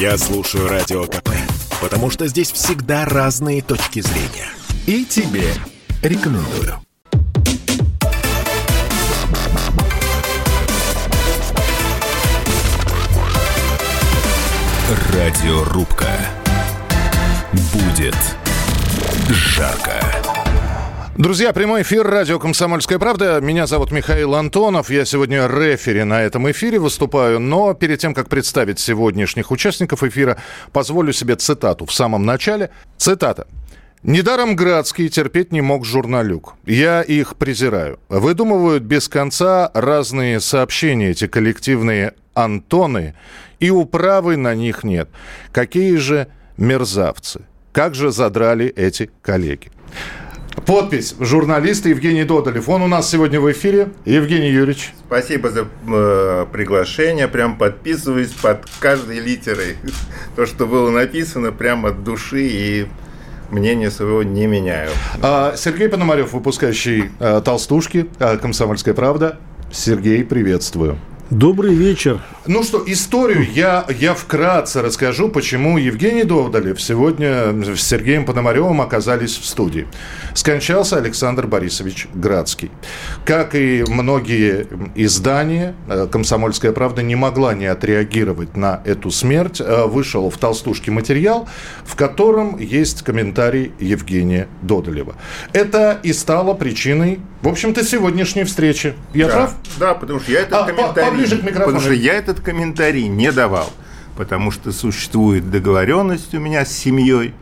Я слушаю Радио КП, потому что здесь всегда разные точки зрения. И тебе рекомендую. Радиорубка. Будет жарко. Друзья, прямой эфир радио «Комсомольская правда». Меня зовут Михаил Антонов. Я сегодня рефери на этом эфире выступаю. Но перед тем, как представить сегодняшних участников эфира, позволю себе цитату в самом начале. Цитата. Недаром Градский терпеть не мог журналюк. Я их презираю. Выдумывают без конца разные сообщения, эти коллективные Антоны, и управы на них нет. Какие же мерзавцы. Как же задрали эти коллеги. Подпись. Журналист Евгений Додолев. Он у нас сегодня в эфире. Евгений Юрьевич. Спасибо за э, приглашение. Прям подписываюсь под каждой литерой. То, что было написано, прямо от души и мнение своего не меняю. А, Сергей Пономарев, выпускающий а, «Толстушки», а, «Комсомольская правда». Сергей, приветствую. Добрый вечер. Ну что, историю я, я вкратце расскажу, почему Евгений Довдалев сегодня с Сергеем Пономаревым оказались в студии. Скончался Александр Борисович Градский. Как и многие издания, э, «Комсомольская правда» не могла не отреагировать на эту смерть. Э, вышел в «Толстушке» материал, в котором есть комментарий Евгения Додолева. Это и стало причиной, в общем-то, сегодняшней встречи. Я да, прав? Да, потому что я этот а, комментарий... Поближе к микрофону. Потому что я этот комментарий не давал. Потому что существует договоренность у меня с семьей.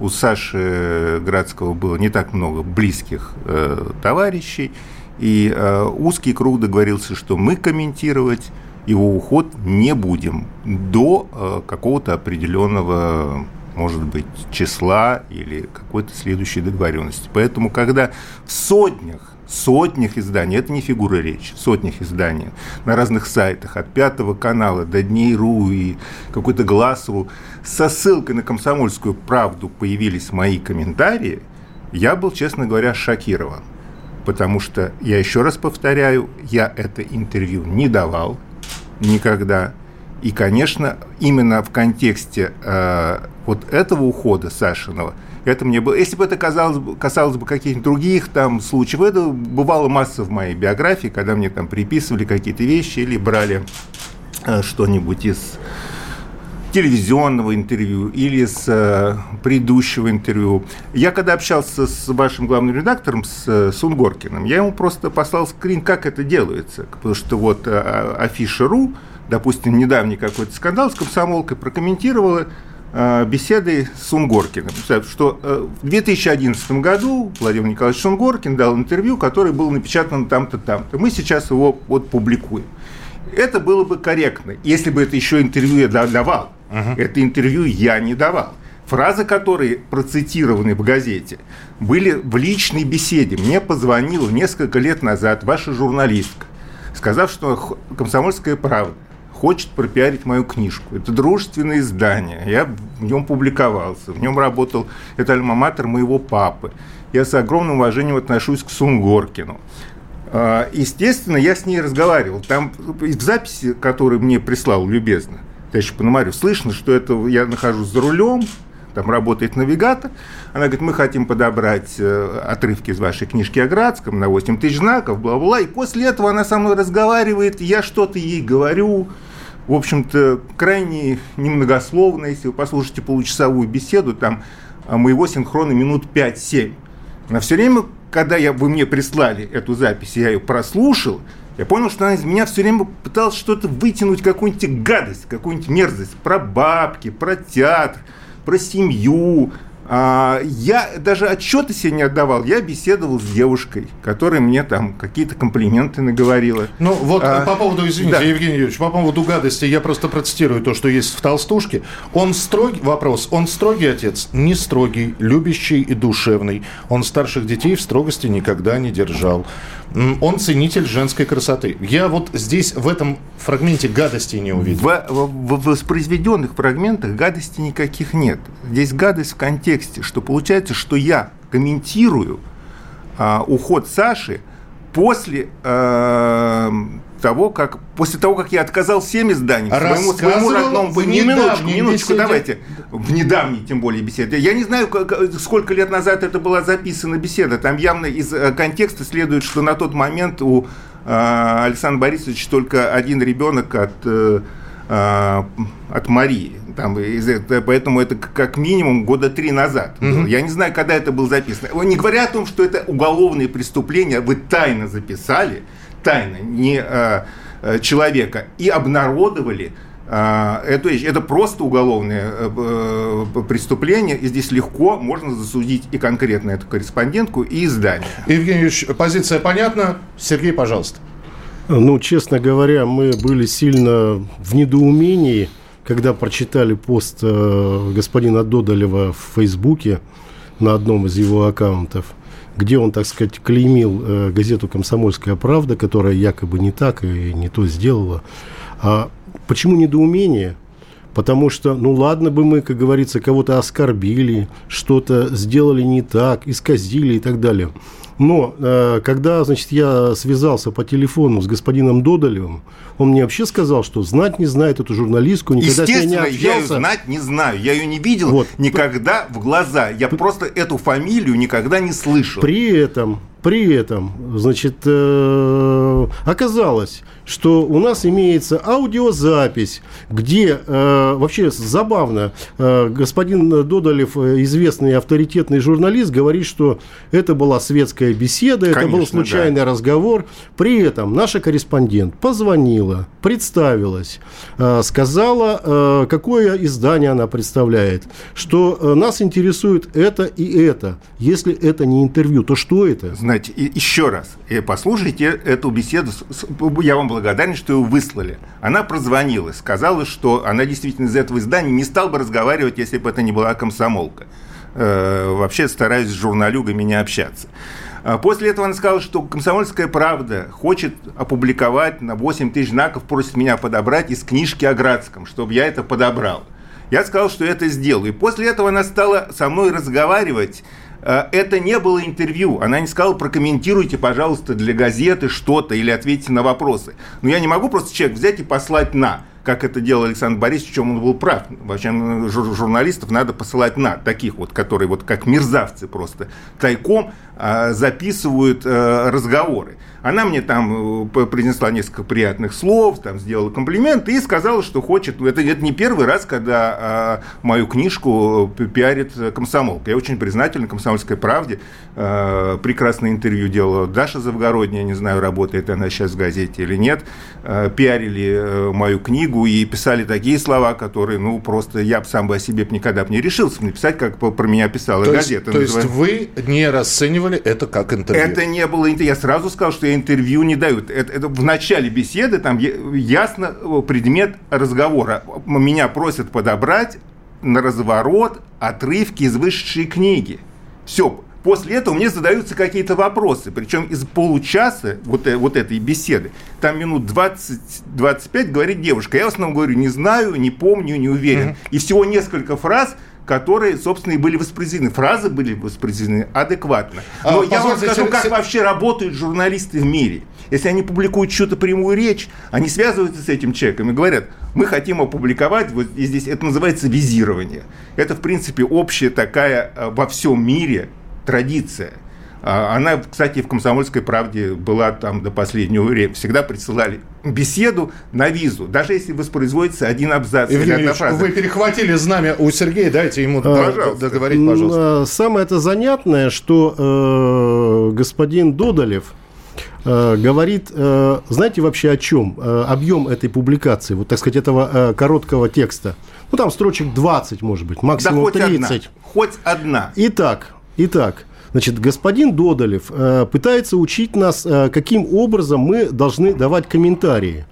У Саши Градского было не так много близких э, товарищей. И э, узкий круг договорился, что мы комментировать его уход не будем до э, какого-то определенного может быть, числа или какой-то следующей договоренности. Поэтому, когда в сотнях сотнях изданий, это не фигура речи, сотнях изданий на разных сайтах, от Пятого канала до Дней.ру и какой-то Глаз.ру, со ссылкой на комсомольскую правду появились мои комментарии, я был, честно говоря, шокирован. Потому что, я еще раз повторяю, я это интервью не давал никогда. И, конечно, именно в контексте э, вот этого ухода Сашиного – это мне было... Если бы это казалось, касалось бы каких-нибудь других там случаев, это бывало масса в моей биографии, когда мне там приписывали какие-то вещи или брали э, что-нибудь из телевизионного интервью или с э, предыдущего интервью. Я когда общался с вашим главным редактором, с э, Сунгоркиным, я ему просто послал скрин, как это делается. Потому что вот э, афиша.ру, допустим, недавний какой-то скандал с комсомолкой прокомментировала Э, беседы с Сунгоркиным. Что э, в 2011 году Владимир Николаевич Сунгоркин дал интервью, которое было напечатано там-то, там-то. Мы сейчас его вот публикуем. Это было бы корректно, если бы это еще интервью я давал. Uh-huh. Это интервью я не давал. Фразы, которые процитированы в газете, были в личной беседе. Мне позвонила несколько лет назад ваша журналистка, сказав, что «Комсомольская правда» хочет пропиарить мою книжку. Это дружественное издание. Я в нем публиковался, в нем работал. Это альма-матер моего папы. Я с огромным уважением отношусь к Сунгоркину. А, естественно, я с ней разговаривал. Там в записи, которую мне прислал любезно, товарищ Пономарев, слышно, что это я нахожусь за рулем, там работает навигатор. Она говорит, мы хотим подобрать э, отрывки из вашей книжки о Градском на 8 тысяч знаков, бла-бла. И после этого она со мной разговаривает, я что-то ей говорю, в общем-то, крайне немногословно. Если вы послушаете получасовую беседу, там а, моего синхрона минут 5-7. На все время, когда я, вы мне прислали эту запись, я ее прослушал, я понял, что она из меня все время пыталась что-то вытянуть, какую-нибудь гадость, какую-нибудь мерзость про бабки, про театр, про семью, а, я даже отчеты себе не отдавал. Я беседовал с девушкой, которая мне там какие-то комплименты наговорила. Ну вот а, по поводу, извините, да. Евгений Юрьевич, по поводу гадости, я просто процитирую то, что есть в толстушке. Он строгий, вопрос, он строгий отец? Не строгий, любящий и душевный. Он старших детей в строгости никогда не держал. Он ценитель женской красоты. Я вот здесь, в этом фрагменте гадости не увидел. В, в, в воспроизведенных фрагментах гадости никаких нет. Здесь гадость в контексте, что получается, что я комментирую а, уход Саши после, а, того, как после того, как я отказал всем изданиям, своему, своему родному... В минуточку, минуточку, беседе. давайте. В недавней, тем более, беседе. Я не знаю, сколько лет назад это была записана беседа. Там явно из э, контекста следует, что на тот момент у э, Александра Борисовича только один ребенок от, э, от Марии. Там, поэтому это как минимум года три назад. Угу. Я не знаю, когда это было записано. Не говоря о том, что это уголовные преступления, вы тайно записали, тайно, не э, человека, и обнародовали э, эту вещь. Это просто уголовное э, преступление, и здесь легко можно засудить и конкретно эту корреспондентку, и издание. Евгений Юрьевич, позиция понятна. Сергей, пожалуйста. Ну, честно говоря, мы были сильно в недоумении, когда прочитали пост э, господина Додолева в Фейсбуке на одном из его аккаунтов – где он, так сказать, клеймил э, газету «Комсомольская правда», которая якобы не так и не то сделала. А почему недоумение? Потому что, ну ладно бы мы, как говорится, кого-то оскорбили, что-то сделали не так, исказили и так далее. Но э, когда, значит, я связался по телефону с господином Додолевым, он мне вообще сказал, что знать не знает эту журналистку, никогда с ней не общался. я ее знать не знаю, я ее не видел вот. никогда в глаза. Я просто эту фамилию никогда не слышал. При этом при этом, значит, э, оказалось, что у нас имеется аудиозапись, где э, вообще забавно, э, господин Додолев, известный авторитетный журналист, говорит, что это была светская беседа, Конечно, это был случайный да. разговор. При этом наша корреспондент позвонила, представилась, сказала, какое издание она представляет, что нас интересует это и это. Если это не интервью, то что это? Знаете, знаете, еще раз, послушайте эту беседу. Я вам благодарен, что ее выслали. Она прозвонила, сказала, что она действительно из этого издания не стала бы разговаривать, если бы это не была комсомолка. Э, вообще стараюсь с журналюгами не общаться. А после этого она сказала, что «Комсомольская правда» хочет опубликовать на 8 тысяч знаков, просит меня подобрать из книжки о Градском, чтобы я это подобрал. Я сказал, что это сделаю. И после этого она стала со мной разговаривать Э, это не было интервью. Она не сказала, прокомментируйте, пожалуйста, для газеты что-то или ответьте на вопросы. Но я не могу просто человек взять и послать на как это делал Александр Борисович, в чем он был прав. Вообще журналистов надо посылать на таких вот, которые вот как мерзавцы просто тайком а, записывают а, разговоры. Она мне там э, принесла несколько приятных слов, там сделала комплимент и сказала, что хочет. Это, это не первый раз, когда а, мою книжку пиарит комсомолка. Я очень признателен комсомольской правде. А, прекрасное интервью делала Даша Завгородняя, не знаю, работает она сейчас в газете или нет. А, пиарили э, мою книгу и писали такие слова, которые, ну, просто я бы сам бы о себе никогда бы не решился написать, как про меня писала то газета. Есть, то есть вы не расценивали это как интервью? Это не было интервью. Я сразу сказал, что я интервью не дают. Это, это в начале беседы там ясно э, предмет разговора. Меня просят подобрать на разворот отрывки из высшей книги. Все. После этого мне задаются какие-то вопросы. Причем из получаса вот, э, вот этой беседы, там минут 20-25 говорит девушка. Я в основном говорю, не знаю, не помню, не уверен. Mm-hmm. И всего несколько фраз – которые, собственно, и были воспроизведены. Фразы были воспроизведены адекватно. А, Но а, я вам скажу, как вообще работают журналисты в мире. Если они публикуют чью-то прямую речь, они связываются с этим человеком и говорят, мы хотим опубликовать, вот здесь это называется визирование. Это, в принципе, общая такая э, во всем мире традиция. А, она, кстати, в «Комсомольской правде» была там до последнего времени. Всегда присылали беседу на визу, даже если воспроизводится один абзац Евгений или одна фраза. Вы перехватили знамя у Сергея, дайте ему пожалуйста. договорить, пожалуйста. Самое это занятное, что э, господин Додолев э, говорит, э, знаете вообще о чем? Э, объем этой публикации, вот так сказать, этого э, короткого текста. Ну, там строчек 20, может быть, максимум да хоть 30. Одна, хоть одна. Итак, итак, Значит, господин Додолев э, пытается учить нас, э, каким образом мы должны давать комментарии.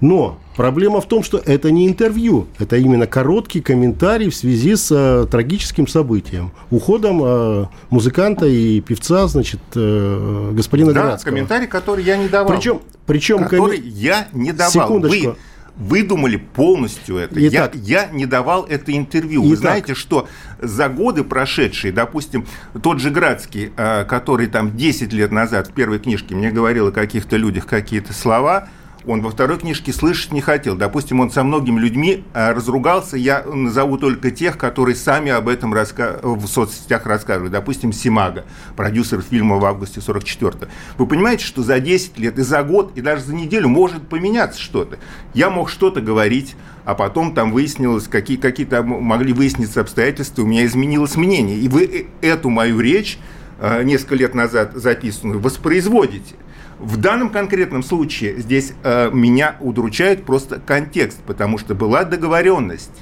Но проблема в том, что это не интервью, это именно короткий комментарий в связи с э, трагическим событием, уходом э, музыканта и певца, значит, э, господина да, комментарий, который я не давал. Причем, причем который ком... я не давал. Секундочку. Вы выдумали полностью это. Итак, я, я не давал это интервью. Итак, Вы знаете, что за годы прошедшие, допустим, тот же Градский, э, который там 10 лет назад в первой книжке мне говорил о каких-то людях какие-то слова, он во второй книжке слышать не хотел. Допустим, он со многими людьми э, разругался, я назову только тех, которые сами об этом раска... в соцсетях рассказывают. Допустим, Симага, продюсер фильма в августе 44 -го. Вы понимаете, что за 10 лет и за год, и даже за неделю может поменяться что-то. Я мог что-то говорить, а потом там выяснилось, какие, какие-то могли выясниться обстоятельства, у меня изменилось мнение. И вы э, эту мою речь э, несколько лет назад записанную воспроизводите – в данном конкретном случае здесь э, меня удручает просто контекст, потому что была договоренность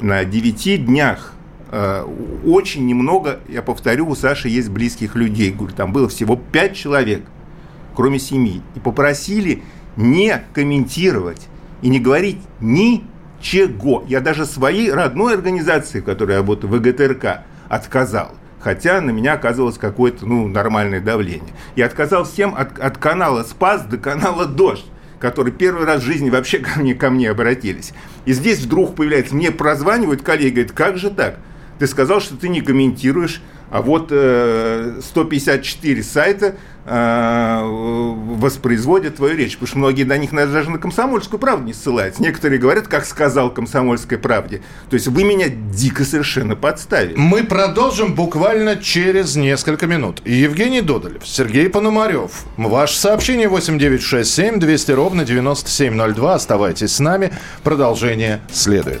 на 9 днях. Э, очень немного, я повторю, у Саши есть близких людей. Говорю, там было всего 5 человек, кроме семьи. И попросили не комментировать и не говорить ничего. Я даже своей родной организации, в которой я работаю, ВГТРК, отказал хотя на меня оказывалось какое-то ну, нормальное давление. Я отказал всем от, от канала «Спас» до канала «Дождь» которые первый раз в жизни вообще ко мне, ко мне обратились. И здесь вдруг появляется, мне прозванивают коллеги, говорят, как же так? Ты сказал, что ты не комментируешь, а вот э, 154 сайта э, воспроизводят твою речь. Потому что многие на них даже на комсомольскую правду не ссылаются. Некоторые говорят, как сказал комсомольской правде. То есть вы меня дико совершенно подставили. Мы продолжим буквально через несколько минут. Евгений Додолев, Сергей Пономарев. Ваше сообщение 8967 200 ровно 9702. Оставайтесь с нами. Продолжение следует.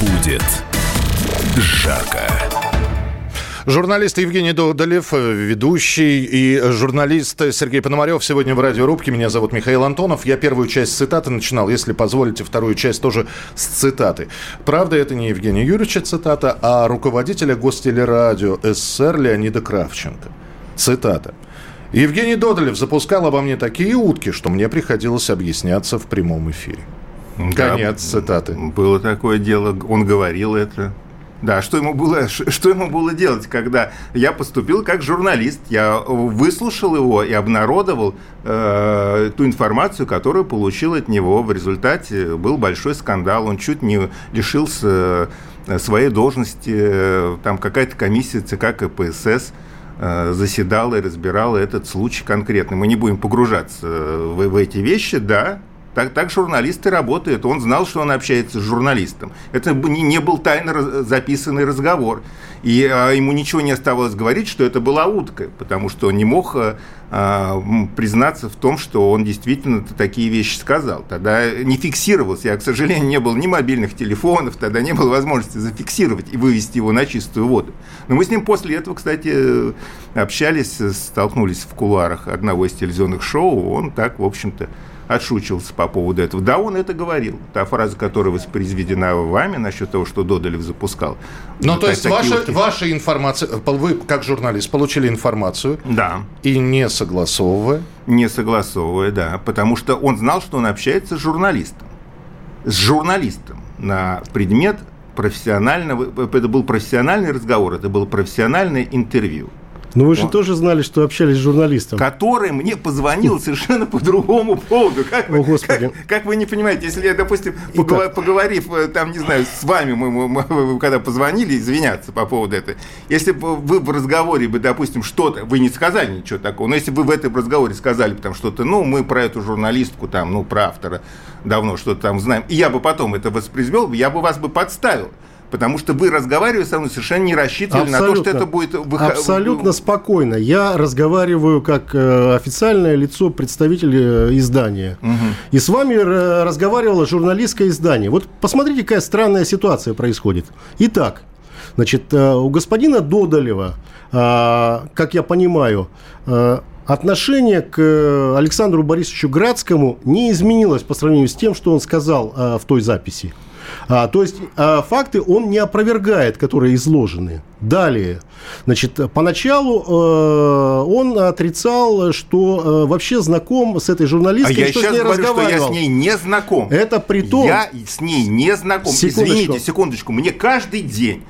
Будет жарко. Журналист Евгений Додолев, ведущий и журналист Сергей Пономарев сегодня в радиорубке. Меня зовут Михаил Антонов. Я первую часть цитаты начинал, если позволите, вторую часть тоже с цитаты. Правда, это не Евгения Юрьевича цитата, а руководителя гостелерадио СССР Леонида Кравченко. Цитата. Евгений Додолев запускал обо мне такие утки, что мне приходилось объясняться в прямом эфире. Конец да, цитаты. Было такое дело, он говорил это. Да, что ему было, что ему было делать, когда я поступил как журналист, я выслушал его и обнародовал э, ту информацию, которую получил от него. В результате был большой скандал, он чуть не лишился э, своей должности, там какая-то комиссия ЦК КПСС э, заседала и разбирала этот случай конкретно. Мы не будем погружаться в, в эти вещи, да, так, так журналисты работают. Он знал, что он общается с журналистом. Это не, не был тайно записанный разговор. И а, ему ничего не оставалось говорить, что это была утка, потому что он не мог а, а признаться в том, что он действительно такие вещи сказал. Тогда не фиксировался. Я, к сожалению, не было ни мобильных телефонов, тогда не было возможности зафиксировать и вывести его на чистую воду. Но мы с ним после этого, кстати, общались, столкнулись в кулуарах одного из телевизионных шоу. Он так, в общем-то, отшучивался по поводу этого. Да, он это говорил. Та фраза, которая воспроизведена вами насчет того, что Додолев запускал. Ну, то есть ваша, вот... ваша информация, вы как журналист получили информацию. Да. И не согласовывая. Не согласовывая, да. Потому что он знал, что он общается с журналистом. С журналистом на предмет профессионального... Это был профессиональный разговор, это было профессиональное интервью. Ну вы же он, тоже знали, что общались с журналистом. Который мне позвонил совершенно по другому поводу. Как вы, О, Господи. Как, как вы не понимаете, если я, допустим, поговор, поговорив, э, там, не знаю, с вами, мы, мы, мы, когда позвонили, извиняться по поводу этого, если бы вы в разговоре бы, допустим, что-то, вы не сказали ничего такого, но если бы вы в этом разговоре сказали там что-то, ну, мы про эту журналистку, там, ну, про автора давно что-то там знаем, и я бы потом это воспроизвел, я бы вас бы подставил потому что вы разговариваете со мной совершенно не рассчитывали абсолютно, на то, что это будет... Выход... Абсолютно спокойно. Я разговариваю как э, официальное лицо, представитель э, издания. Угу. И с вами разговаривало журналистское издание. Вот посмотрите, какая странная ситуация происходит. Итак, значит, э, у господина Додолева, как я понимаю, отношение к Александру Борисовичу Градскому не изменилось по сравнению с тем, что он сказал в той записи. А, то есть а, факты он не опровергает, которые изложены. Далее, значит, поначалу э, он отрицал, что э, вообще знаком с этой журналисткой, а я что сейчас с ней говорю, разговаривал. что я с ней не знаком. Это при том... Я с ней не знаком. Секундочку. Извините, секундочку. Мне каждый день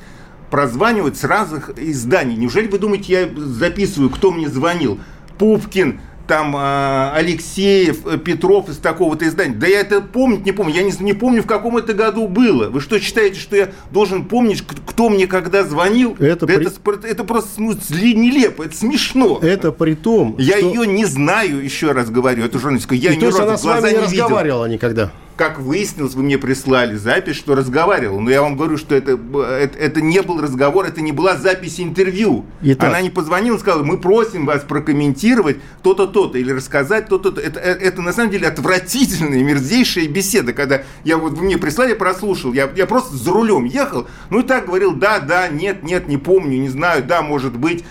прозванивают с разных изданий. Неужели вы думаете, я записываю, кто мне звонил? Пупкин, там э, Алексеев, э, Петров из такого-то издания. Да я это помнить не помню. Я не, не помню, в каком это году было. Вы что, считаете, что я должен помнить, кто мне когда звонил? Это Да при- это, это просто ну, нелепо, это смешно. Это при том, Я что... ее не знаю, еще раз говорю, эту журналистку. Я И ни разу в глаза не не видел разговаривала никогда? Как выяснилось, вы мне прислали запись, что разговаривал. Но я вам говорю, что это, это, это не был разговор, это не была запись интервью. Итак. Она не позвонила и сказала, мы просим вас прокомментировать то-то, то-то, или рассказать то-то. то Это, это, это на самом деле отвратительная, мерзейшая беседа, когда я вот вы мне прислали, я прослушал, я, я просто за рулем ехал, ну и так говорил, да, да, нет, нет, не помню, не знаю, да, может быть.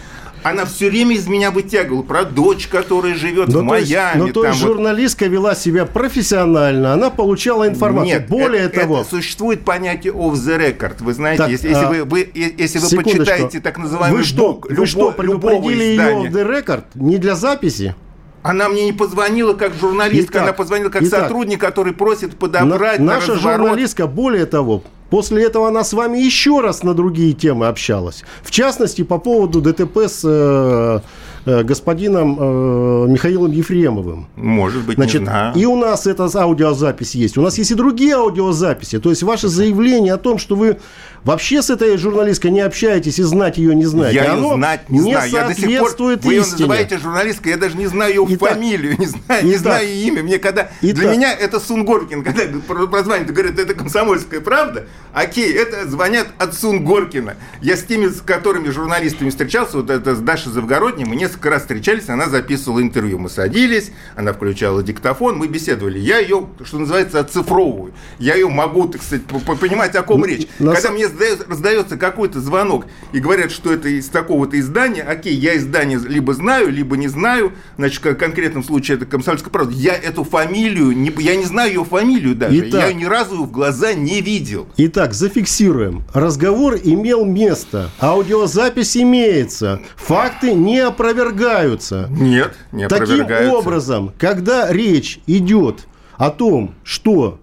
Она все время из меня вытягивала про дочь, которая живет в Ну, есть, Майами. ну, то есть вот. журналистка вела себя профессионально, она получала информацию. Нет, Более это- того, это существует понятие off the record. Вы знаете, Так, если, если а, вы, вы- если вы почитаете так называемый вы что, бук вы любо- что, предупредили ее в The Record не для записи? она мне не позвонила как журналистка, Итак, она позвонила как итак. сотрудник, который просит подобрать на, наша разворот. журналистка, более того, после этого она с вами еще раз на другие темы общалась. В частности, по поводу ДТП с э, э, господином э, Михаилом Ефремовым. Может быть, Значит, не знаю. и у нас эта аудиозапись есть. У нас есть и другие аудиозаписи. То есть ваше заявление о том, что вы вообще с этой журналисткой не общаетесь и знать ее не знаете, Я оно ее знать не, знаю. Я до сих пор, соответствует вы ее истине. называете журналисткой, я даже не знаю ее Итак. фамилию, не знаю, не Итак. знаю имя. Мне когда для Итак. меня это Сунгоркин, когда про- прозванивают говорят, это комсомольская правда, окей, это звонят от Сунгоркина. Я с теми, с которыми журналистами встречался, вот это с Дашей Завгородней, мы несколько раз встречались, она записывала интервью. Мы садились, она включала диктофон, мы беседовали. Я ее, что называется, оцифровываю. Я ее могу, так сказать, по- по- понимать, о ком Ну, речь. Когда мне раздается какой-то звонок и говорят, что это из такого-то издания, окей, я издание либо знаю, либо не знаю, значит, в конкретном случае это «Комсомольская правда», я эту фамилию, не, я не знаю ее фамилию даже, Итак. я ее ни разу в глаза не видел. Итак, зафиксируем. Разговор имел место. Аудиозапись имеется. Факты не опровергаются. Нет, не Таким опровергаются. образом, когда речь идет о том, что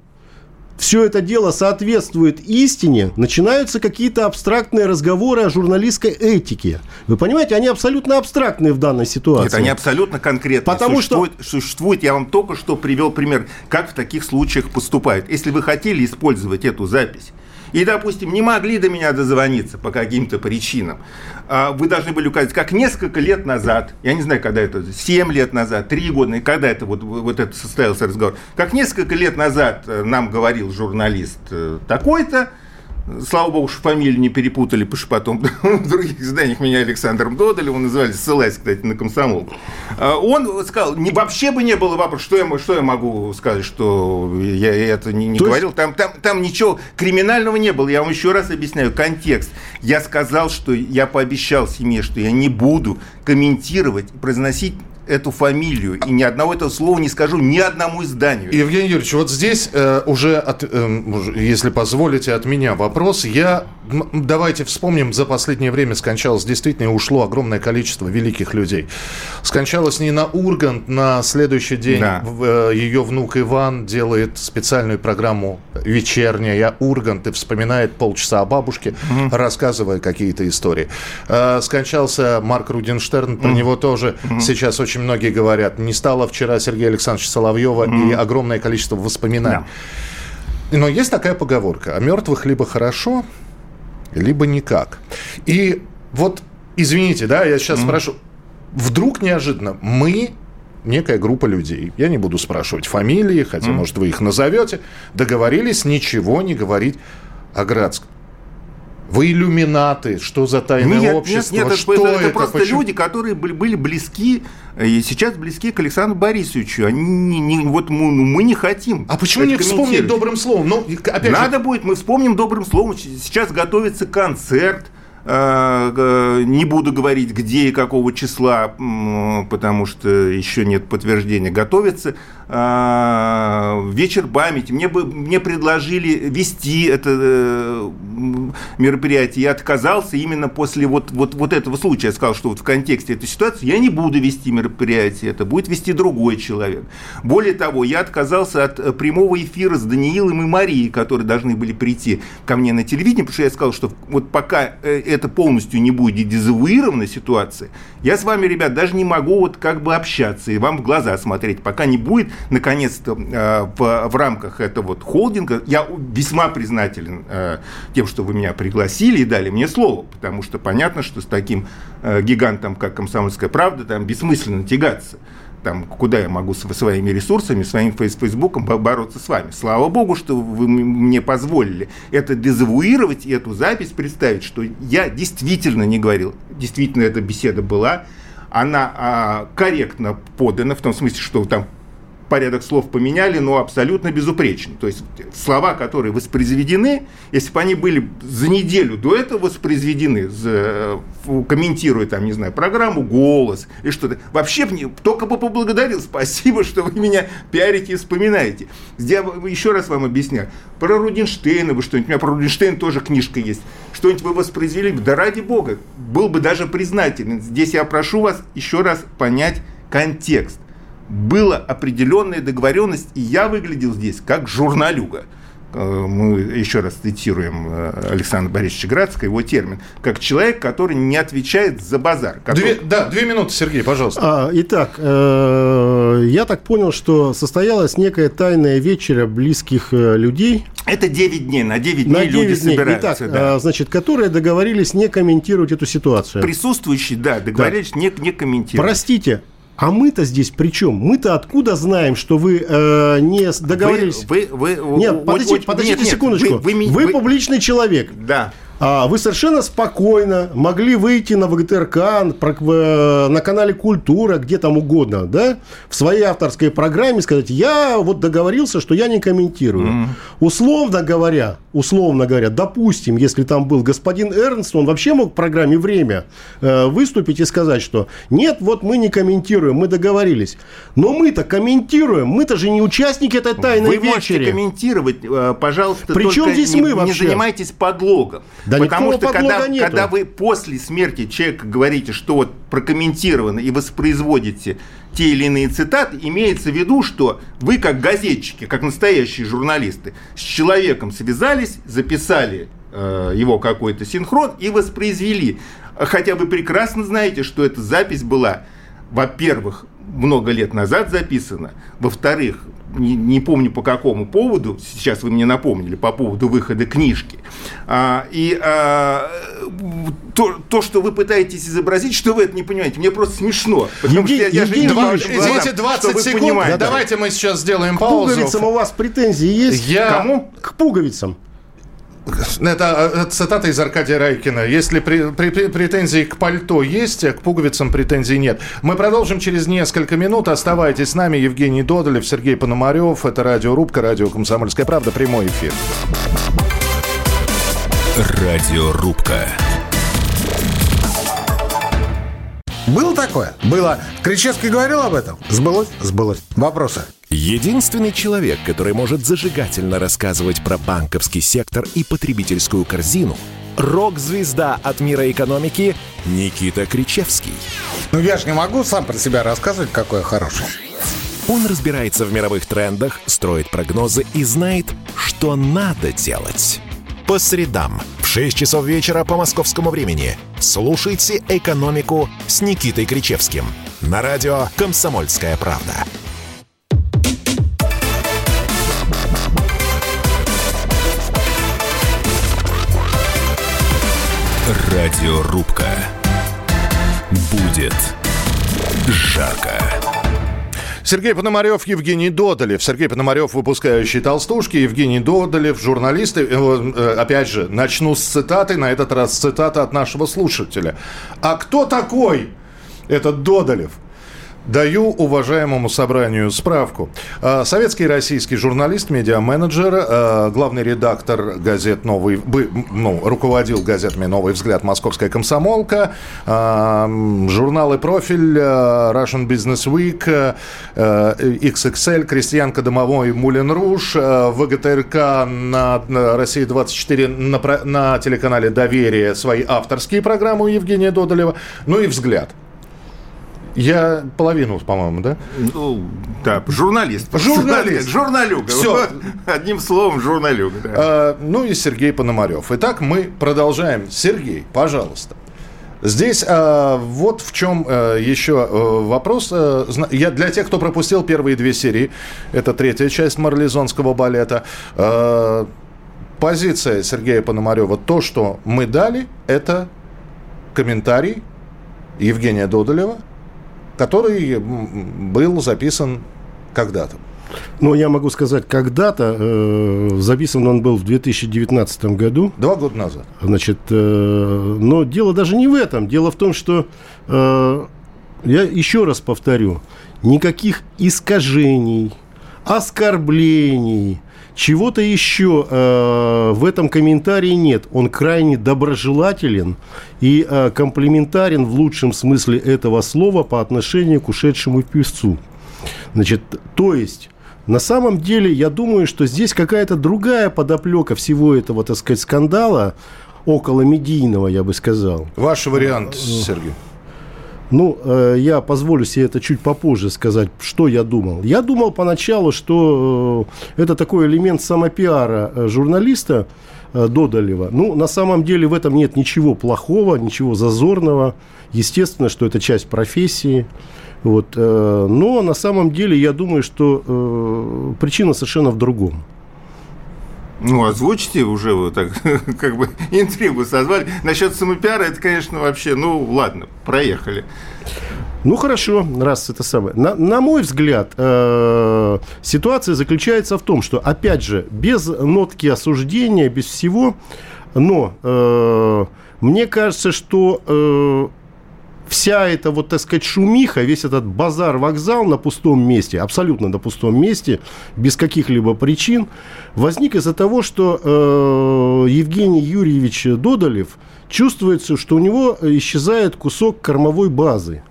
все это дело соответствует истине, начинаются какие-то абстрактные разговоры о журналистской этике. Вы понимаете, они абсолютно абстрактные в данной ситуации. Нет, они абсолютно конкретные. Потому что- существует, существует, я вам только что привел пример, как в таких случаях поступают. Если вы хотели использовать эту запись, и, допустим, не могли до меня дозвониться по каким-то причинам, а, вы должны были указать, как несколько лет назад, я не знаю, когда это, 7 лет назад, 3 года, и когда это вот, вот это состоялся разговор, как несколько лет назад э, нам говорил журналист э, такой-то, Слава богу, что фамилию не перепутали, потому что потом в других изданиях меня Александром Додолевым называли, ссылаясь, кстати, на комсомол. А, Он сказал, не, вообще бы не было вопроса, что я, что я могу сказать, что я это не, не То есть- говорил. Там, там, там ничего криминального не было. Я вам еще раз объясняю контекст. Я сказал, что я пообещал семье, что я не буду комментировать, произносить эту фамилию. И ни одного этого слова не скажу ни одному изданию. Евгений Юрьевич, вот здесь э, уже, от, э, если позволите, от меня вопрос. Я, давайте вспомним, за последнее время скончалось действительно и ушло огромное количество великих людей. Скончалась Нина Ургант, на следующий день Да. э, ее внук Иван делает специальную программу «Вечерняя Ургант» и вспоминает полчаса о бабушке, рассказывая какие-то истории. Э, скончался Марк Рудинштерн, про него тоже сейчас очень многие говорят. Не стало вчера Сергея Александровича Соловьева и огромное количество воспоминаний. Но есть такая поговорка. О мертвых либо хорошо, либо никак. И вот, извините, да, я сейчас спрашиваю. Вдруг неожиданно мы некая группа людей, я не буду спрашивать фамилии, хотя, может, вы их назовете, договорились ничего не говорить о Градском. Вы иллюминаты, что за тайное Нет, общество, нет, нет, что это, это, это просто почему? люди, которые были, были близки, э, и сейчас близки к Александру Борисовичу. Они не, не- вот мы, ну, мы не хотим. А почему не вспомнить добрым словом? Ну, опять же, Надо будет, мы вспомним добрым словом. Сейчас готовится концерт. э, Не буду говорить, где и какого числа, потому что еще нет подтверждения. Готовится вечер памяти, мне, бы, мне предложили вести это э, мероприятие. Я отказался именно после вот, вот, вот этого случая. Я сказал, что вот в контексте этой ситуации я не буду вести мероприятие, это будет вести другой человек. Более того, я отказался от э, прямого эфира с Даниилом и Марией, которые должны были прийти ко мне на телевидение, потому что я сказал, что вот пока э, это полностью не будет дезавуирована ситуация, я с вами, ребят, даже не могу вот как бы общаться и вам в глаза смотреть, пока не будет, наконец-то, э, в, в рамках этого вот холдинга. Я весьма признателен тем, что вы меня пригласили и дали мне слово, потому что понятно, что с таким гигантом, как «Комсомольская правда», там бессмысленно тягаться там, куда я могу со своими ресурсами, своим фейсбуком бороться с вами. Слава богу, что вы мне позволили это дезавуировать и эту запись представить, что я действительно не говорил. Действительно, эта беседа была. Она а, корректно подана, в том смысле, что там порядок слов поменяли, но абсолютно безупречно. То есть слова, которые воспроизведены, если бы они были за неделю до этого воспроизведены, э, комментируя там, не знаю, программу «Голос» и что-то, вообще только бы поблагодарил, спасибо, что вы меня пиарите и вспоминаете. Я еще раз вам объясняю. Про Рудинштейна вы что-нибудь, у меня про Рудинштейна тоже книжка есть. Что-нибудь вы воспроизвели, да ради бога, был бы даже признателен. Здесь я прошу вас еще раз понять контекст была определенная договоренность, и я выглядел здесь как журналюга. Э, мы еще раз цитируем э, Александра Борисовича Градского, его термин, как человек, который не отвечает за базар. Который... Две, да, две минуты, Сергей, пожалуйста. А, итак, э, я так понял, что состоялась некая тайная вечеря близких э, людей. Это 9 дней, на 9 дней на 9 люди дней. собираются. Итак, да. значит, которые договорились не комментировать эту ситуацию. Присутствующие, да, договорились да. Не, не комментировать. Простите, а мы-то здесь при чем? Мы-то откуда знаем, что вы э, не договорились? Вы, вы, вы, нет, подождите, подождите нет, секундочку. Вы, вы, вы, вы публичный человек. Да. А вы совершенно спокойно могли выйти на ВГТРК, на канале Культура, где там угодно, да, в своей авторской программе сказать, я вот договорился, что я не комментирую. Mm. Условно говоря, условно говоря, допустим, если там был господин Эрнст, он вообще мог в программе «Время» э, выступить и сказать, что нет, вот мы не комментируем, мы договорились. Но мы-то комментируем, мы-то же не участники этой тайной Вы вечери. Вы можете комментировать, э, пожалуйста, Причем здесь не, мы вообще? не занимайтесь подлогом. Да Потому что когда, нету. когда вы после смерти человека говорите, что вот прокомментировано и воспроизводите те или иные цитаты, имеется в виду, что вы как газетчики, как настоящие журналисты, с человеком связались, записали э, его какой-то синхрон и воспроизвели. Хотя вы прекрасно знаете, что эта запись была, во-первых, много лет назад записана, во-вторых, не, не помню по какому поводу, сейчас вы мне напомнили, по поводу выхода книжки. А, и а, то, то, что вы пытаетесь изобразить, что вы это не понимаете, мне просто смешно. Потому Евгений, что я, я же не два, Извините, 20 секунд, да, давайте мы сейчас сделаем К паузу. К пуговицам у вас претензии есть? Я... Кому? К пуговицам. Это э, цитата из Аркадия Райкина. Если при, при, претензии к пальто есть, а к пуговицам претензий нет. Мы продолжим через несколько минут. Оставайтесь с нами. Евгений Додолев, Сергей Пономарев. Это Радиорубка, Радио «Комсомольская правда». Прямой эфир. Радиорубка. Было такое? Было. Кричевский говорил об этом? Сбылось? Сбылось. Вопросы? Единственный человек, который может зажигательно рассказывать про банковский сектор и потребительскую корзину – рок-звезда от мира экономики Никита Кричевский. Ну я же не могу сам про себя рассказывать, какой я хороший. Он разбирается в мировых трендах, строит прогнозы и знает, что надо делать. По средам в 6 часов вечера по московскому времени слушайте «Экономику» с Никитой Кричевским на радио «Комсомольская правда». Радиорубка. Будет жарко. Сергей Пономарев, Евгений Додолев. Сергей Пономарев, выпускающий «Толстушки», Евгений Додолев, журналисты. Э, э, опять же, начну с цитаты, на этот раз цитата от нашего слушателя. «А кто такой этот Додолев?» Даю уважаемому собранию справку. А, советский российский журналист, медиа-менеджер, а, главный редактор газет «Новый...» ну, руководил газетами «Новый взгляд», «Московская комсомолка», а, журналы «Профиль», Russian Business Week, XXL, «Крестьянка домовой», «Мулин Руж», ВГТРК на «Россия-24» на, на телеканале «Доверие» свои авторские программы у Евгения Додолева, ну и «Взгляд». Я половину, по-моему, да? Ну, да, журналист. Журналист. Журналюга. Все. Одним словом, журналюга. Да. А, ну и Сергей Пономарев. Итак, мы продолжаем. Сергей, пожалуйста. Здесь а, вот в чем а, еще а, вопрос. А, я для тех, кто пропустил первые две серии, это третья часть марлезонского балета. А, позиция Сергея Пономарева, то, что мы дали, это комментарий Евгения Додолева – который был записан когда-то. Ну, я могу сказать, когда-то э, записан он был в 2019 году. Два года назад. Значит, э, но дело даже не в этом. Дело в том, что э, я еще раз повторю, никаких искажений, оскорблений, чего-то еще э, в этом комментарии нет. Он крайне доброжелателен и э, комплиментарен в лучшем смысле этого слова по отношению к ушедшему певцу. Значит, то есть... На самом деле, я думаю, что здесь какая-то другая подоплека всего этого, так сказать, скандала, около медийного, я бы сказал. Ваш вариант, Сергей. Ну, э, я позволю себе это чуть попозже сказать, что я думал. Я думал поначалу, что э, это такой элемент самопиара э, журналиста э, Додолева. Ну, на самом деле в этом нет ничего плохого, ничего зазорного. Естественно, что это часть профессии. Вот, э, но на самом деле я думаю, что э, причина совершенно в другом. Ну, озвучите уже вот так, как бы интригу созвали. Насчет самопиара, это, конечно, вообще, ну, ладно, проехали. Ну хорошо, раз это самое. На, на мой взгляд, э, ситуация заключается в том, что, опять же, без нотки осуждения, без всего, но э, мне кажется, что э, вся эта, вот, так сказать, шумиха, весь этот базар-вокзал на пустом месте, абсолютно на пустом месте, без каких-либо причин, возник из-за того, что э, Евгений Юрьевич Додолев чувствуется, что у него исчезает кусок кормовой базы.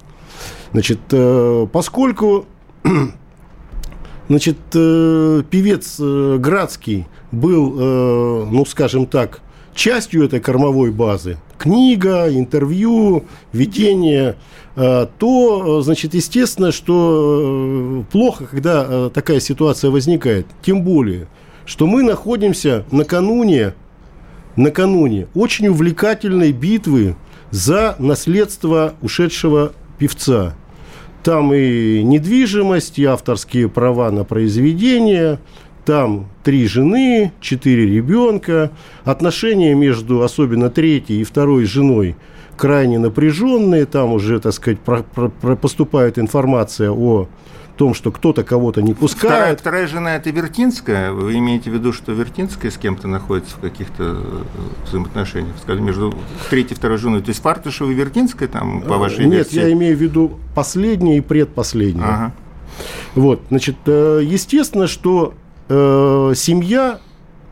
Значит, э, поскольку значит, э, певец э, Градский был, э, ну, скажем так, частью этой кормовой базы, книга, интервью, видение, э, то, значит, естественно, что э, плохо, когда э, такая ситуация возникает. Тем более, что мы находимся накануне, накануне очень увлекательной битвы за наследство ушедшего певца. Там и недвижимость, и авторские права на произведение, там три жены, четыре ребенка. Отношения между, особенно третьей и второй женой, крайне напряженные. Там уже, так сказать, про, про, про поступает информация о том, что кто-то кого-то не пускает. Вторая, вторая жена это Вертинская. Вы имеете в виду, что Вертинская с кем-то находится в каких-то э, взаимоотношениях, скажем, между третьей и второй женой? То есть Фартышева и Вертинская там, по вашей Нет, версии? я имею в виду последнее и предпоследнее. Ага. Вот, значит, э, естественно, что э, семья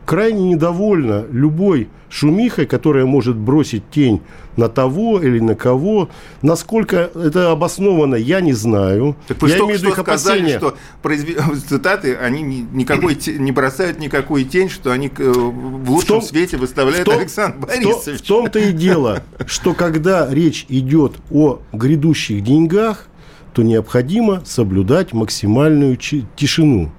крайне недовольна любой шумихой, которая может бросить тень на того или на кого. Насколько это обосновано, я не знаю. Так я имею в виду сказали, что произве... цитаты, они никакой, не бросают никакую тень, что они э, в лучшем в том, свете выставляют том, Александр Борисович. В, том-то и дело, что когда речь идет о грядущих деньгах, то необходимо соблюдать максимальную тишину.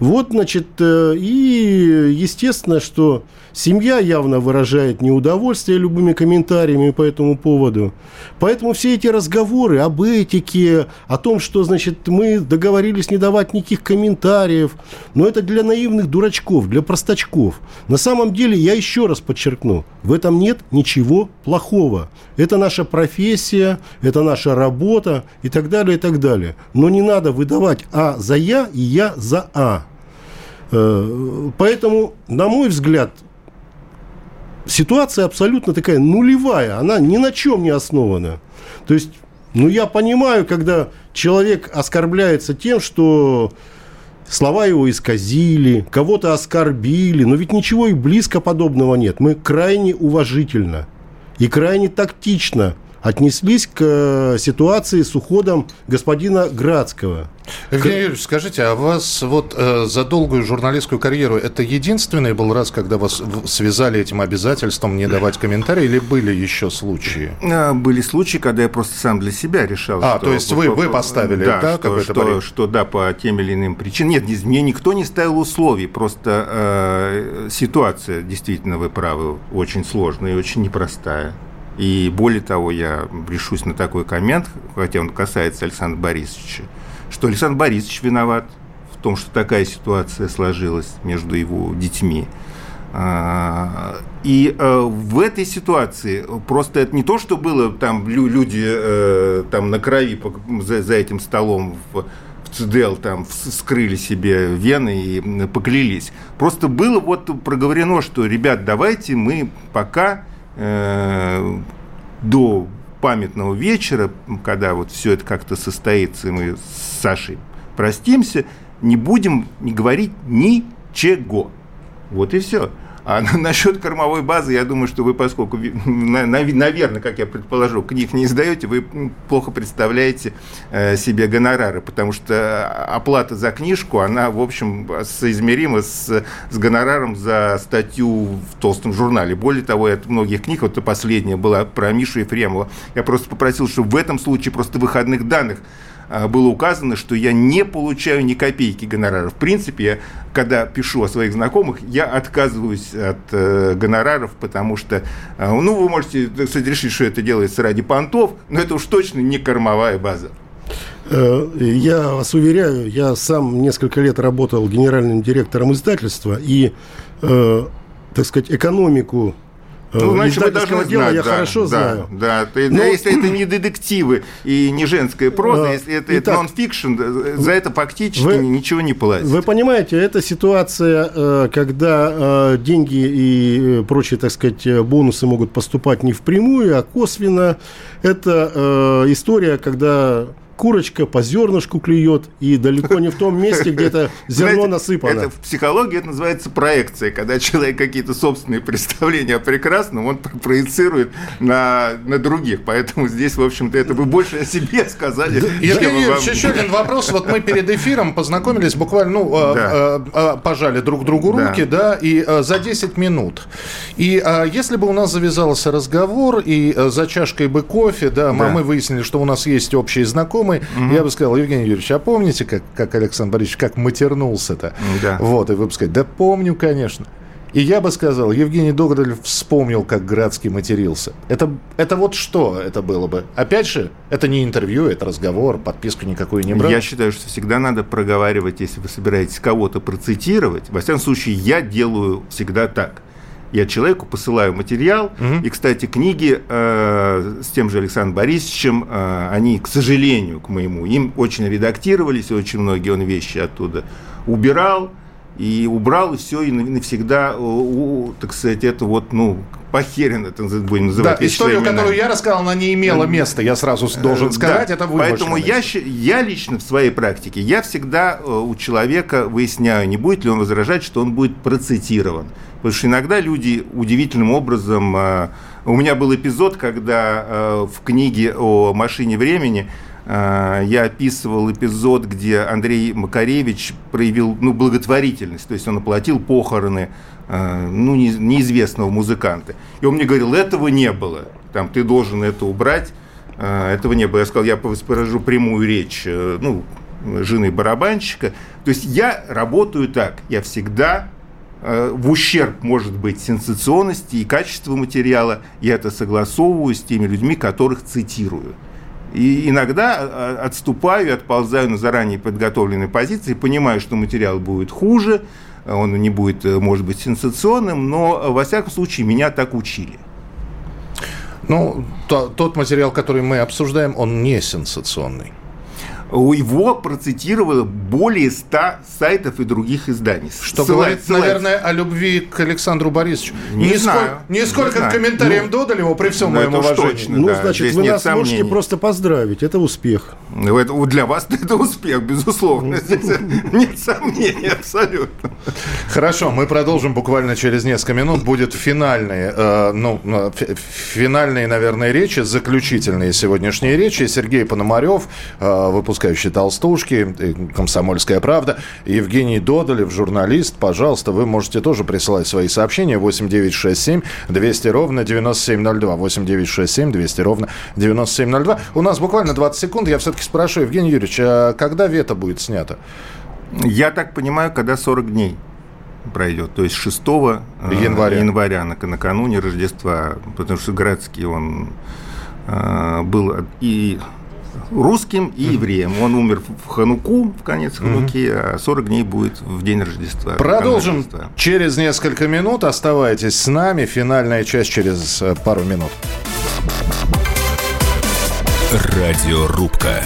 Вот, значит, э, и естественно, что семья явно выражает неудовольствие любыми комментариями по этому поводу. Поэтому все эти разговоры об этике, о том, что, значит, мы договорились не давать никаких комментариев, но это для наивных дурачков, для простачков. На самом деле, я еще раз подчеркну, в этом нет ничего плохого. Это наша профессия, это наша работа и так далее, и так далее. Но не надо выдавать А за Я и Я за А. Э, поэтому, на мой взгляд, ситуация абсолютно такая нулевая, она ни на чем не основана. То есть Ну, я понимаю, когда человек оскорбляется тем, что слова его исказили, кого-то оскорбили, но ведь ничего и близко подобного нет. Мы крайне уважительно и крайне тактично – отнеслись к э, ситуации с уходом господина Градского. Евгений Юрьевич, скажите, а вас вот э, за долгую журналистскую карьеру это единственный был раз, когда вас связали этим обязательством не давать комментарии, или были еще случаи? А, были случаи, когда я просто сам для себя решал. А, что, то есть вы, вы поставили, да, да что, что, что да, по тем или иным причинам. Нет, мне никто не ставил условий, просто э, ситуация, действительно, вы правы, очень сложная и очень непростая. И более того, я решусь на такой коммент, хотя он касается Александра Борисовича, что Александр Борисович виноват в том, что такая ситуация сложилась между его детьми. А, и э, в этой ситуации просто это не то, что было там люди э, там на крови за, этим столом в ЦДЛ там вскрыли себе вены и поклялись. Просто было вот проговорено, что, ребят, давайте мы пока Э, до памятного вечера, когда вот все это как-то состоится, и мы с Сашей простимся, не будем не говорить ничего. Вот и все. А насчет кормовой базы, я думаю, что вы, поскольку, наверное, как я предположу, книг не издаете, вы плохо представляете э, себе гонорары, потому что оплата за книжку, она, в общем, соизмерима с, с гонораром за статью в толстом журнале. Более того, это многих книг, вот последняя была про Мишу Ефремова, я просто попросил, чтобы в этом случае просто выходных данных было указано, что я не получаю ни копейки гонораров. В принципе, я, когда пишу о своих знакомых, я отказываюсь от э, гонораров, потому что, э, ну, вы можете, кстати, решить, что это делается ради понтов, но это уж точно не кормовая база. Э, я вас уверяю, я сам несколько лет работал генеральным директором издательства, и, э, так сказать, экономику ну, значит, вы должны дела знать, я да, хорошо да, знаю. Да, да. Но... если это не детективы и не женская проза, если это, Итак, это нон-фикшн, за это фактически вы, ничего не платят. Вы понимаете, это ситуация, э, когда э, деньги и э, прочие, так сказать, бонусы могут поступать не впрямую, а косвенно. Это история, когда курочка по зернышку клюет, и далеко не в том месте, где это зерно Знаете, насыпано. Это в психологии это называется проекция, когда человек какие-то собственные представления о прекрасном, он проецирует на, на других. Поэтому здесь, в общем-то, это вы больше о себе сказали. Евгений Юрьевич, еще один вопрос. Вот мы перед эфиром познакомились, буквально, ну, а, э, э, пожали друг другу руки, да, и за 10 минут. И если бы у нас завязался разговор, и за чашкой бы кофе, да, да. мы выяснили, что у нас есть общие знакомые, знакомый, угу. я бы сказал, Евгений Юрьевич, а помните, как, как Александр Борисович, как матернулся-то? Да. Вот, и вы бы сказали, да помню, конечно. И я бы сказал, Евгений Догдалев вспомнил, как Градский матерился. Это, это вот что это было бы? Опять же, это не интервью, это разговор, подписку никакую не брал. Я считаю, что всегда надо проговаривать, если вы собираетесь кого-то процитировать. Во всяком случае, я делаю всегда так. Я человеку посылаю материал. Угу. И, кстати, книги э, с тем же Александром Борисовичем, э, они, к сожалению, к моему, им очень редактировались, очень многие он вещи оттуда убирал и убрал, и все, и навсегда, у, так сказать, это вот, ну, похерен это будем называть. Да, историю, которую я рассказал, она не имела места, я сразу должен сказать, да, это Поэтому я, я лично в своей практике, я всегда э, у человека выясняю, не будет ли он возражать, что он будет процитирован. Потому что иногда люди удивительным образом... Э, у меня был эпизод, когда э, в книге о машине времени Э, я описывал эпизод, где Андрей Макаревич проявил ну, благотворительность, то есть он оплатил похороны э, ну, неизвестного музыканта. И он мне говорил, этого не было, там, ты должен это убрать, э, этого не было. Я сказал, я воспроизвожу прямую речь ну, жены барабанщика. То есть я работаю так, я всегда в ущерб, может быть, сенсационности и качеству материала, я это согласовываю с теми людьми, которых цитирую. И иногда а, отступаю, отползаю на заранее подготовленной позиции, понимаю, что материал будет хуже, он не будет, э, может быть, сенсационным, но, э, во всяком случае, меня так учили. Ну, то, тот материал, который мы обсуждаем, он не сенсационный. Его процитировало более 100 сайтов и других изданий. Что ссылает, говорит, ссылает. наверное, о любви к Александру Борисовичу. Не Нисколько, знаю. Нисколько не к комментариям ну, Додолева при всем моем уважении. Точно, ну, да, значит, вы нас сомнений. можете просто поздравить. Это успех. Это, для вас это успех, безусловно. Здесь нет сомнений абсолютно. Хорошо, мы продолжим буквально через несколько минут. Будет финальные, э, ну, э, финальные, наверное, речи, заключительные сегодняшние речи. Сергей Пономарев, э, выпускающий «Толстушки», «Комсомольская правда», Евгений Додолев, журналист. Пожалуйста, вы можете тоже присылать свои сообщения. 8967 200 ровно 9702. 8967 200 ровно 9702. У нас буквально 20 секунд. Я все-таки спрашиваю, Евгений Юрьевич, а когда вето будет снято? Я так понимаю, когда 40 дней пройдет, то есть 6 э, января, января накануне Рождества, потому что Градский, он э, был и русским и евреем. Он умер в Хануку, в конец Хануки, а 40 дней будет в день Рождества. Продолжим Рождества. через несколько минут. Оставайтесь с нами. Финальная часть через э, пару минут. Радиорубка.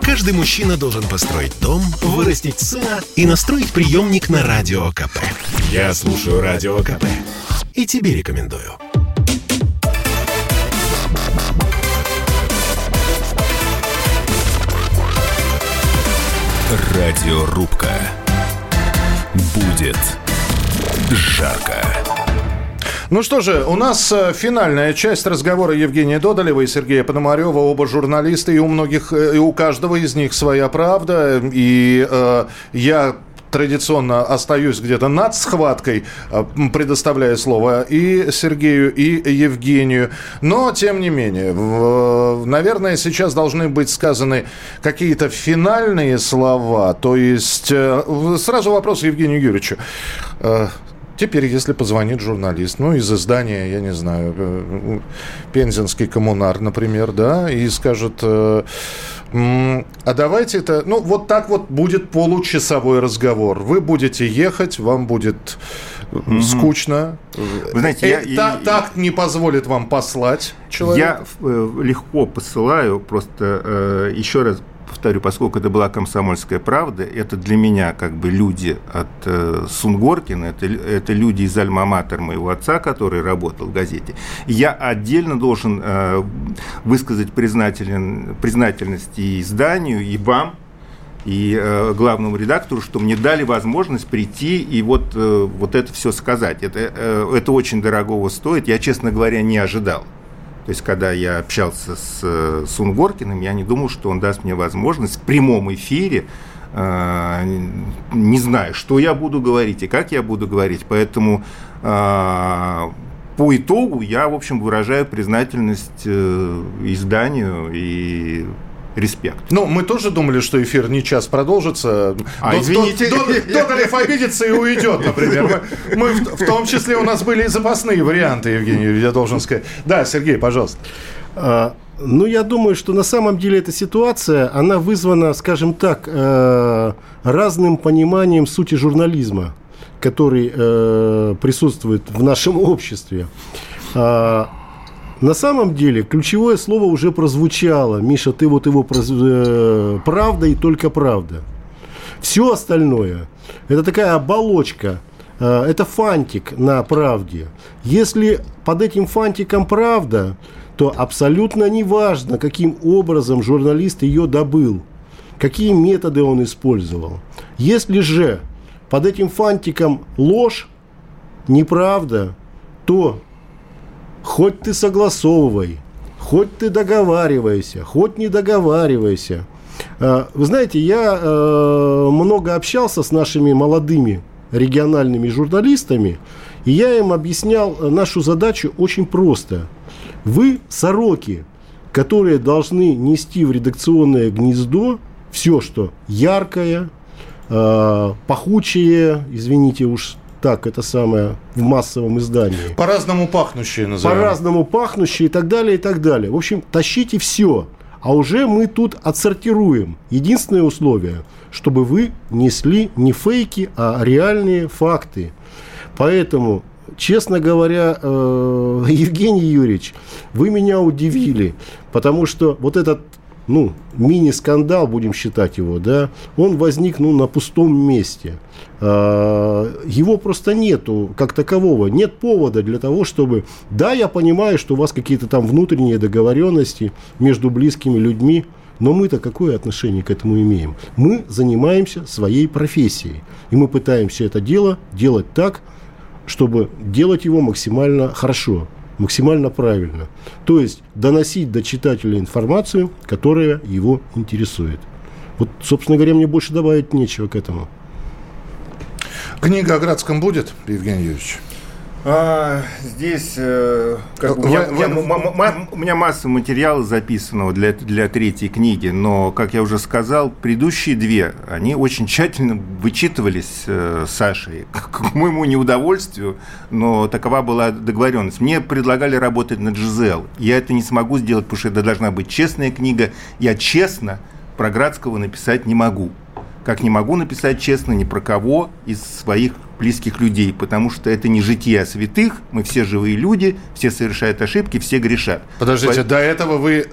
Каждый мужчина должен построить дом, вырастить сына и настроить приемник на Радио КП. Я слушаю Радио КП и тебе рекомендую. Радиорубка. Будет жарко. Ну что же, у нас э, финальная часть разговора Евгения Додолева и Сергея Пономарева, оба журналисты, и у многих, э, и у каждого из них своя правда. И э, я традиционно остаюсь где-то над схваткой, э, предоставляя слово и Сергею, и Евгению. Но, тем не менее, наверное, сейчас должны быть сказаны какие-то финальные слова. То есть, сразу вопрос Евгению Юрьевичу. Теперь, если позвонит журналист, ну, из издания, я не знаю, э, Пензенский коммунар, например, да, и скажет, э, а давайте это, ну, вот так вот будет получасовой разговор. Вы будете ехать, вам будет mm-hmm. скучно. Вы знаете, я, та, так не позволит вам послать человека. Я легко посылаю, просто еще раз повторю, поскольку это была комсомольская правда, это для меня как бы люди от э, Сунгоркина, это, это люди из Альма-Матер моего отца, который работал в газете. Я отдельно должен э, высказать признателен, признательность и изданию, и вам, и э, главному редактору, что мне дали возможность прийти и вот, э, вот это все сказать. Это, э, это очень дорогого стоит. Я, честно говоря, не ожидал. То есть, когда я общался с э, Сунгоркиным, я не думал, что он даст мне возможность в прямом эфире э, не знаю, что я буду говорить и как я буду говорить. Поэтому э, по итогу я, в общем, выражаю признательность изданию и респект. Ну, мы тоже думали, что эфир не час продолжится. А, Д- извините. Додолев обидится и уйдет, например. Мы, мы в, в том числе у нас были и запасные варианты, Евгений, я должен сказать. Да, Сергей, пожалуйста. А, ну, я думаю, что на самом деле эта ситуация, она вызвана, скажем так, э, разным пониманием сути журнализма, который э, присутствует в нашем обществе. На самом деле, ключевое слово уже прозвучало. Миша, ты вот его э, правда и только правда. Все остальное – это такая оболочка, э, это фантик на правде. Если под этим фантиком правда, то абсолютно неважно, каким образом журналист ее добыл, какие методы он использовал. Если же под этим фантиком ложь, неправда, то Хоть ты согласовывай, хоть ты договаривайся, хоть не договаривайся. А, вы знаете, я э, много общался с нашими молодыми региональными журналистами, и я им объяснял нашу задачу очень просто. Вы сороки, которые должны нести в редакционное гнездо все, что яркое, э, пахучее, извините уж так это самое в массовом издании. По-разному пахнущие называем. По-разному пахнущие и так далее, и так далее. В общем, тащите все. А уже мы тут отсортируем. Единственное условие, чтобы вы несли не фейки, а реальные факты. Поэтому честно говоря, э, Евгений Юрьевич, вы меня удивили, потому что вот этот ну, мини-скандал, будем считать его, да, он возник, ну, на пустом месте. А, его просто нету как такового. Нет повода для того, чтобы... Да, я понимаю, что у вас какие-то там внутренние договоренности между близкими людьми, но мы-то какое отношение к этому имеем? Мы занимаемся своей профессией. И мы пытаемся это дело делать так, чтобы делать его максимально хорошо, максимально правильно. То есть доносить до читателя информацию, которая его интересует. Вот, собственно говоря, мне больше добавить нечего к этому. Книга о Градском будет, Евгений Юрьевич? А, здесь э, как бы, у, меня, у, меня, у меня масса материала записанного для, для третьей книги, но, как я уже сказал, предыдущие две, они очень тщательно вычитывались э, Сашей, к, к моему неудовольствию, но такова была договоренность. Мне предлагали работать на Джизел. Я это не смогу сделать, потому что это должна быть честная книга. Я честно про Градского написать не могу как не могу написать честно ни про кого из своих близких людей, потому что это не житие святых, мы все живые люди, все совершают ошибки, все грешат. Подождите, По... до этого вы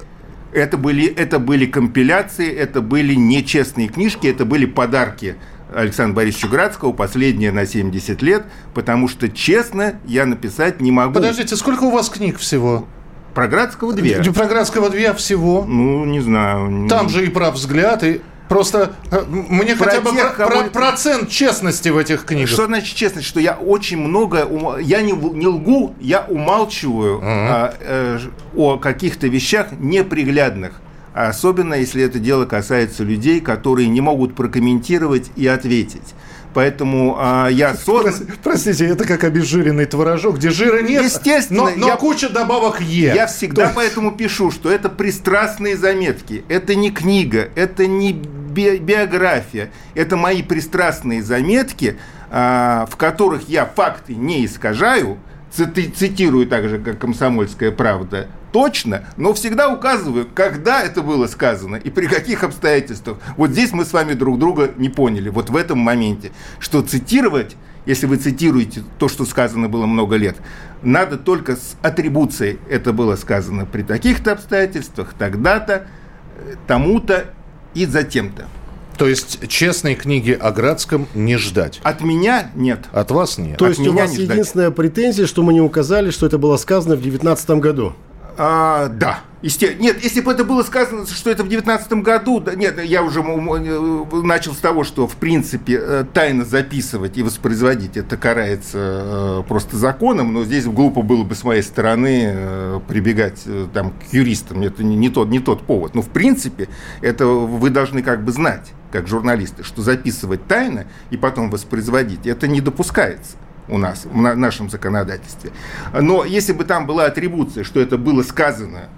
это были, это были компиляции, это были нечестные книжки, это были подарки Александра Борисовича Градского, последние на 70 лет, потому что честно я написать не могу. Подождите, сколько у вас книг всего? Про Градского две. Про Градского две всего? Ну, не знаю. Там же и про взгляд, и Просто э, мне про хотя бы тех, про, кого... процент честности в этих книгах. Что значит честность? Что я очень много, я не, не лгу, я умалчиваю uh-huh. а, э, о каких-то вещах неприглядных. Особенно, если это дело касается людей, которые не могут прокомментировать и ответить. Поэтому а, я создан... Простите, это как обезжиренный творожок, где жира нет, Естественно, но, но я, куча добавок Е. Я всегда То... поэтому пишу, что это пристрастные заметки. Это не книга, это не би биография. Это мои пристрастные заметки, а, в которых я факты не искажаю, цитирую так же, как «Комсомольская правда», точно, но всегда указываю, когда это было сказано и при каких обстоятельствах. Вот здесь мы с вами друг друга не поняли, вот в этом моменте, что цитировать, если вы цитируете то, что сказано было много лет, надо только с атрибуцией это было сказано при таких-то обстоятельствах, тогда-то, тому-то и затем-то. То есть честной книги о Градском не ждать? От меня нет. От вас нет? То От есть у вас единственная претензия, что мы не указали, что это было сказано в 2019 году? А, да. Нет, если бы это было сказано, что это в 2019 году, да, нет, я уже э, начал с того, что, в принципе, э, тайно записывать и воспроизводить это карается э, просто законом, но здесь глупо было бы с моей стороны прибегать там, к юристам, это не, тот, не тот повод. Но, в принципе, это вы должны как бы знать, как журналисты, что записывать тайно и потом воспроизводить, это не допускается у нас, в нашем законодательстве. Но если бы там была атрибуция, что это было сказано,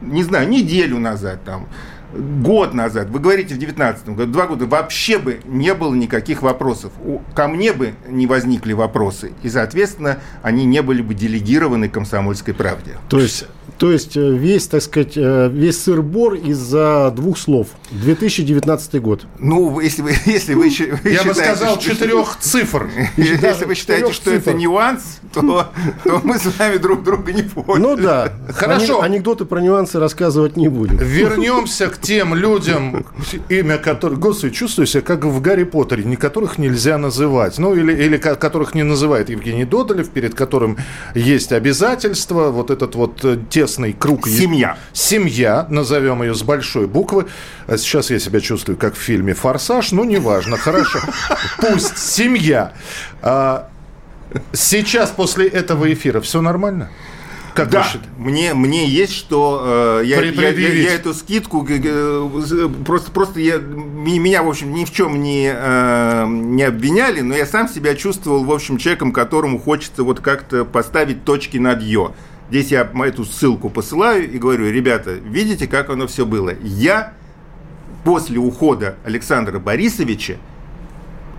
не знаю, неделю назад, там, год назад, вы говорите в 19 году, два года, вообще бы не было никаких вопросов. Ко мне бы не возникли вопросы. И, соответственно, они не были бы делегированы комсомольской правде. То есть то есть э, весь, так сказать, э, весь сыр-бор из-за двух слов. 2019 год. Ну, если вы, если вы, вы Я бы сказал четырех цифр. Если вы считаете, что это нюанс, то, то мы с вами друг друга не поняли. Ну да. Хорошо. Анекдоты про нюансы рассказывать не будем. Вернемся к тем людям, имя которых... Господи, чувствую себя как в Гарри Поттере, не которых нельзя называть. Ну, или, или которых не называет Евгений Додолев, перед которым есть обязательства. Вот этот вот э, тесный круг. Семья. Семья, назовем ее с большой буквы. А сейчас я себя чувствую как в фильме «Форсаж», ну, неважно, хорошо. Пусть семья. А, сейчас после этого эфира все нормально? Как да, мне, мне есть что... Э, я, я, я, я эту скидку... Э, просто, просто я, меня, в общем, ни в чем не, э, не обвиняли, но я сам себя чувствовал, в общем, человеком, которому хочется вот как-то поставить точки над «ё». Здесь я эту ссылку посылаю и говорю, ребята, видите, как оно все было. Я после ухода Александра Борисовича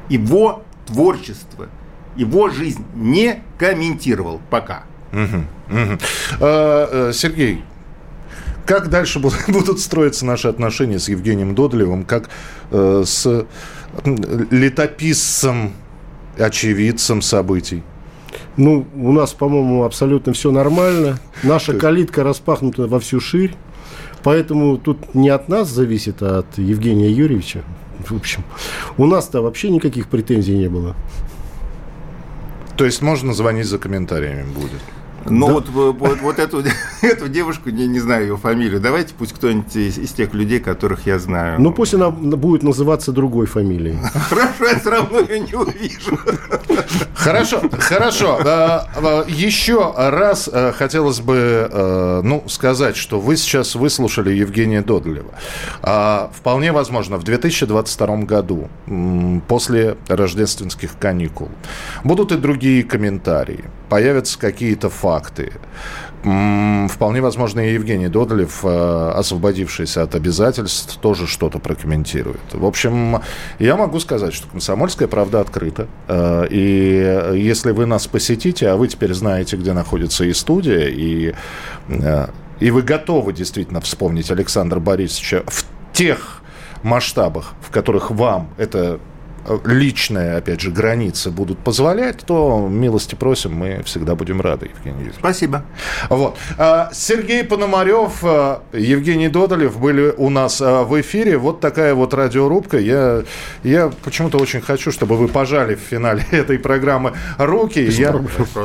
его творчество, его жизнь не комментировал пока. А, Сергей, как дальше будут строиться наши отношения с Евгением Додолевым, как э, с летописцем, очевидцем событий? Ну, у нас, по-моему, абсолютно все нормально. Наша калитка распахнута во всю ширь. Поэтому тут не от нас зависит, а от Евгения Юрьевича. В общем, у нас-то вообще никаких претензий не было. То есть можно звонить за комментариями будет? Ну да. вот, вот, вот эту, эту девушку, не, не знаю ее фамилию, давайте пусть кто-нибудь из, из тех людей, которых я знаю. Ну пусть она будет называться другой фамилией. Хорошо, я все равно ее не увижу. Хорошо, хорошо. А, а, еще раз э, хотелось бы э, ну, сказать, что вы сейчас выслушали Евгения Додлева. А, вполне возможно, в 2022 году, после рождественских каникул, будут и другие комментарии, появятся какие-то факты, факты. Вполне возможно, и Евгений Додолев, э, освободившийся от обязательств, тоже что-то прокомментирует. В общем, я могу сказать, что «Комсомольская правда» открыта. Э, и если вы нас посетите, а вы теперь знаете, где находится и студия, и, э, и вы готовы действительно вспомнить Александра Борисовича в тех масштабах, в которых вам это личные, опять же, границы будут позволять, то милости просим, мы всегда будем рады, Евгений Юрьевич. Спасибо. Вот. А, Сергей Пономарев, а, Евгений Додолев были у нас а, в эфире. Вот такая вот радиорубка. Я, я почему-то очень хочу, чтобы вы пожали в финале этой программы руки. Я,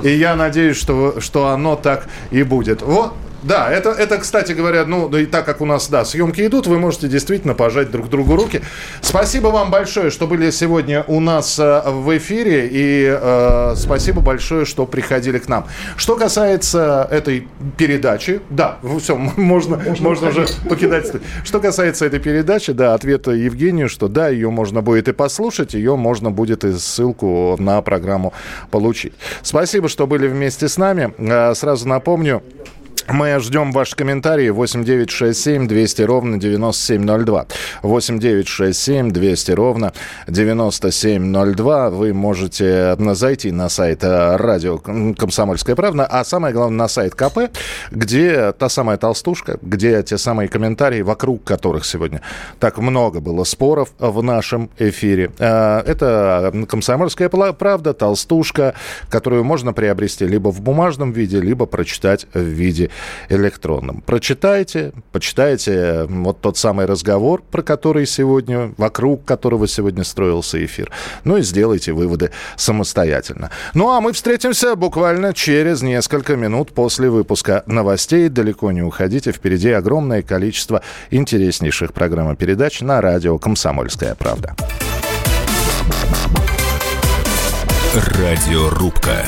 и я надеюсь, что, что оно так и будет. Вот да, это, это, кстати говоря, ну, и так как у нас, да, съемки идут, вы можете действительно пожать друг другу руки. Спасибо вам большое, что были сегодня у нас э, в эфире, и э, спасибо большое, что приходили к нам. Что касается этой передачи, да, все, можно, можно, можно уже покидать. Что касается этой передачи, да, ответ Евгению, что да, ее можно будет и послушать, ее можно будет и ссылку на программу получить. Спасибо, что были вместе с нами. Э, сразу напомню, мы ждем ваши комментарии 8967 200 ровно 9702. 8967 200 ровно 9702. Вы можете зайти на сайт э, радио «Комсомольская правда», а самое главное на сайт КП, где та самая толстушка, где те самые комментарии, вокруг которых сегодня так много было споров в нашем эфире. Э, это «Комсомольская правда», толстушка, которую можно приобрести либо в бумажном виде, либо прочитать в виде электронном. Прочитайте, почитайте вот тот самый разговор, про который сегодня, вокруг которого сегодня строился эфир. Ну и сделайте выводы самостоятельно. Ну а мы встретимся буквально через несколько минут после выпуска новостей. Далеко не уходите, впереди огромное количество интереснейших программ и передач на радио «Комсомольская правда». Радиорубка.